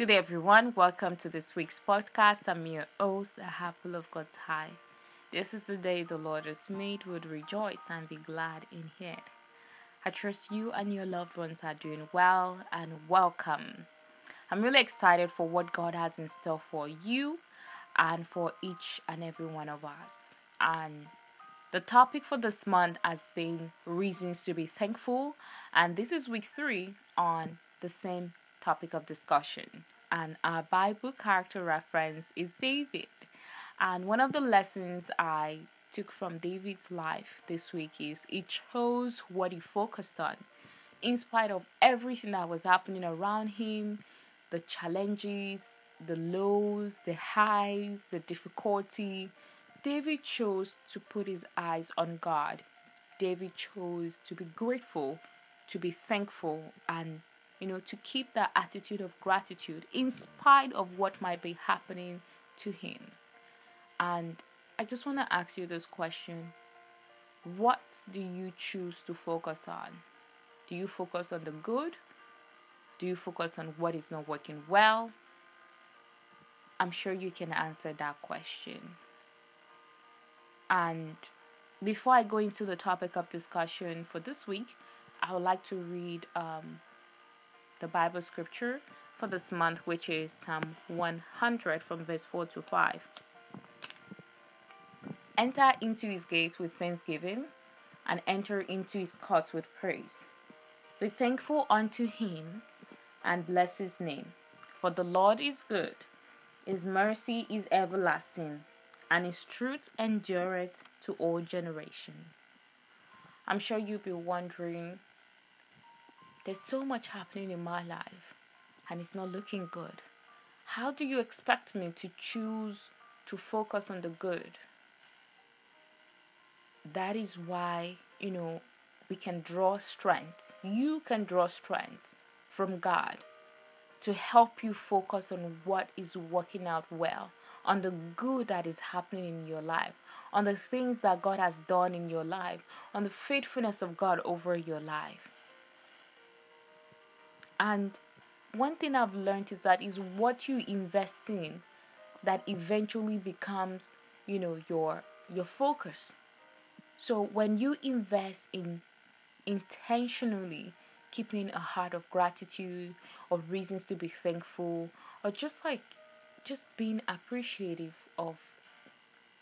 Good day, everyone. Welcome to this week's podcast. I'm your host, the apple of God's high. This is the day the Lord has made. Would rejoice and be glad in it. I trust you and your loved ones are doing well and welcome. I'm really excited for what God has in store for you and for each and every one of us. And the topic for this month has been reasons to be thankful, and this is week three on the same topic of discussion. And our Bible character reference is David. And one of the lessons I took from David's life this week is he chose what he focused on. In spite of everything that was happening around him, the challenges, the lows, the highs, the difficulty, David chose to put his eyes on God. David chose to be grateful, to be thankful, and you know, to keep that attitude of gratitude in spite of what might be happening to him. And I just want to ask you this question What do you choose to focus on? Do you focus on the good? Do you focus on what is not working well? I'm sure you can answer that question. And before I go into the topic of discussion for this week, I would like to read um, the Bible scripture for this month, which is Psalm 100 from verse 4 to 5. Enter into his gates with thanksgiving and enter into his courts with praise. Be thankful unto him and bless his name. For the Lord is good, his mercy is everlasting, and his truth endureth to all generations. I'm sure you'll be wondering there's so much happening in my life and it's not looking good. How do you expect me to choose to focus on the good? That is why, you know, we can draw strength. You can draw strength from God to help you focus on what is working out well, on the good that is happening in your life, on the things that God has done in your life, on the faithfulness of God over your life. And one thing I've learned is that is what you invest in that eventually becomes, you know, your your focus. So when you invest in intentionally keeping a heart of gratitude or reasons to be thankful or just like just being appreciative of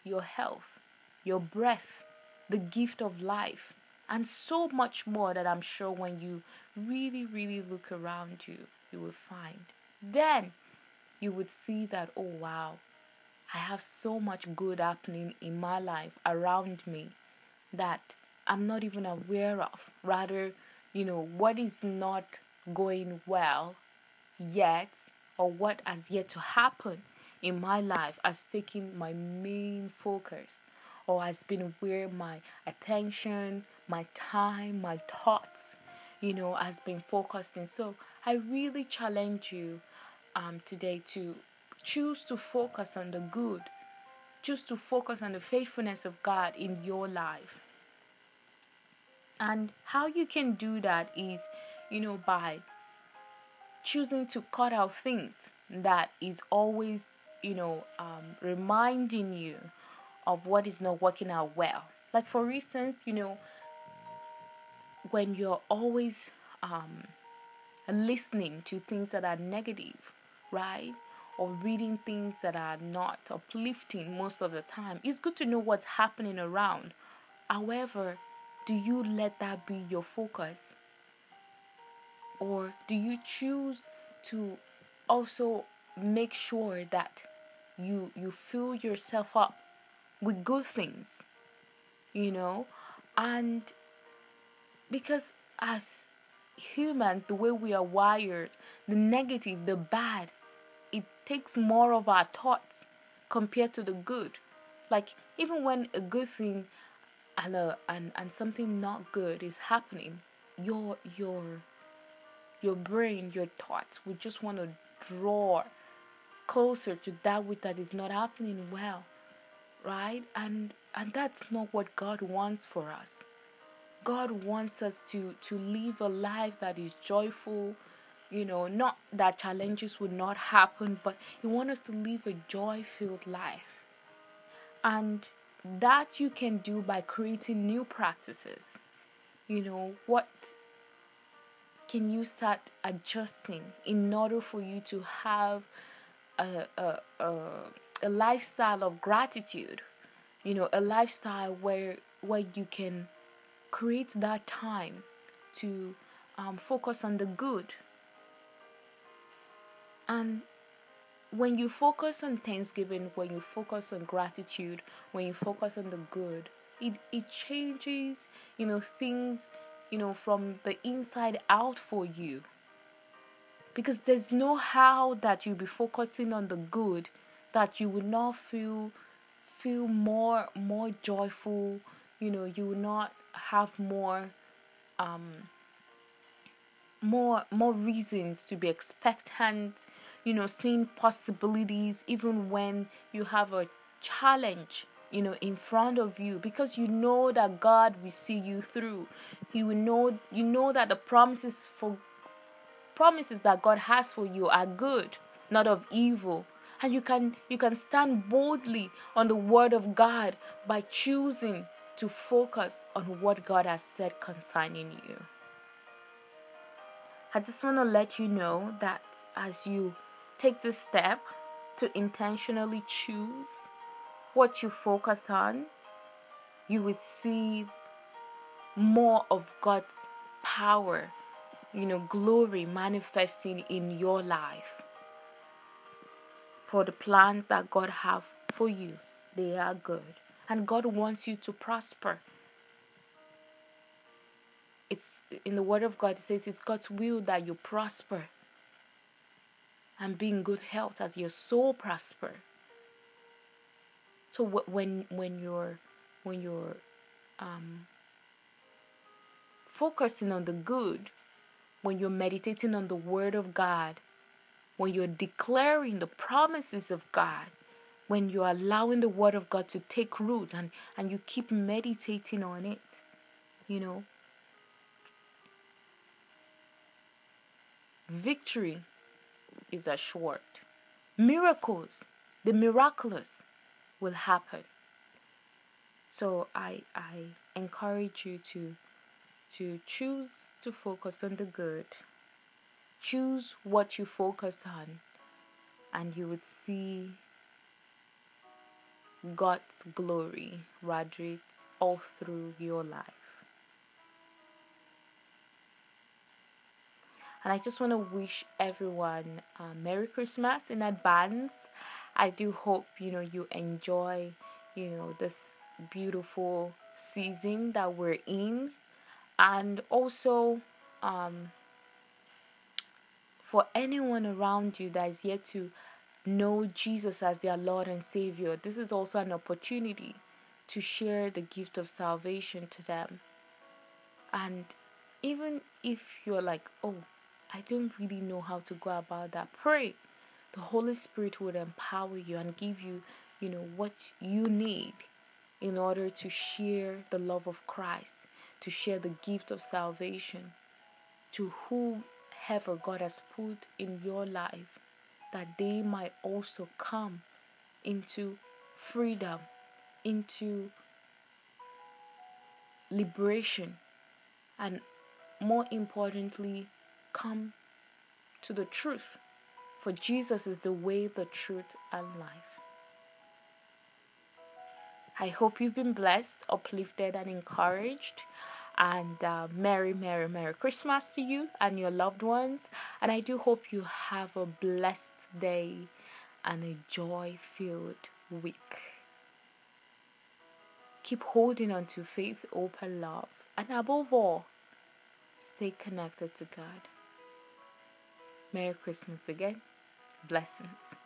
your health, your breath, the gift of life, and so much more that I'm sure when you really, really look around you, you will find. Then you would see that, oh wow, I have so much good happening in my life around me that I'm not even aware of. Rather, you know, what is not going well yet or what has yet to happen in my life has taken my main focus or has been where my attention, my time, my thoughts, you know, has been focused in. So I really challenge you um, today to choose to focus on the good, choose to focus on the faithfulness of God in your life. And how you can do that is, you know, by choosing to cut out things that is always, you know, um, reminding you of what is not working out well. Like, for instance, you know, when you're always um, listening to things that are negative, right? Or reading things that are not uplifting most of the time, it's good to know what's happening around. However, do you let that be your focus? Or do you choose to also make sure that you you fill yourself up with good things? You know? And because as humans, the way we are wired, the negative, the bad, it takes more of our thoughts compared to the good. Like even when a good thing and a, and and something not good is happening, your your your brain, your thoughts would just want to draw closer to that which that is not happening well, right? And and that's not what God wants for us. God wants us to, to live a life that is joyful, you know, not that challenges would not happen, but He wants us to live a joy filled life. And that you can do by creating new practices. You know, what can you start adjusting in order for you to have a, a, a, a lifestyle of gratitude? You know, a lifestyle where where you can create that time to um, focus on the good. And when you focus on Thanksgiving, when you focus on gratitude, when you focus on the good, it, it changes, you know, things, you know, from the inside out for you. Because there's no how that you'll be focusing on the good that you will not feel feel more more joyful, you know, you will not have more um more more reasons to be expectant you know seeing possibilities even when you have a challenge you know in front of you. Because you know that God will see you through. You will know you know that the promises for promises that God has for you are good not of evil. And you can you can stand boldly on the word of God by choosing to focus on what God has said concerning you I just want to let you know that as you take this step to intentionally choose what you focus on, you will see more of God's power, you know, glory manifesting in your life. For the plans that God have for you, they are good. And God wants you to prosper it's in the word of God it says it's God's will that you prosper and be in good health as your soul prosper. So when when you're when you're um, focusing on the good, when you're meditating on the word of God, when you're declaring the promises of God, when you're allowing the word of God to take root and, and you keep meditating on it, you know, victory is assured. Miracles, the miraculous will happen. So I I encourage you to to choose to focus on the good. Choose what you focus on and you would see God's glory radiate all through your life. And I just want to wish everyone a Merry Christmas in advance. I do hope you know you enjoy you know this beautiful season that we're in, and also um, for anyone around you that is yet to know Jesus as their Lord and Savior, this is also an opportunity to share the gift of salvation to them. And even if you're like, oh, I don't really know how to go about that. Pray. The Holy Spirit would empower you and give you, you know, what you need in order to share the love of Christ, to share the gift of salvation to whoever God has put in your life, that they might also come into freedom, into liberation, and more importantly, come to the truth. For Jesus is the way, the truth, and life. I hope you've been blessed, uplifted, and encouraged. And uh, Merry, Merry, Merry Christmas to you and your loved ones. And I do hope you have a blessed day and a joy filled week. Keep holding on to faith, hope, and love. And above all, stay connected to God. Merry Christmas again. Blessings.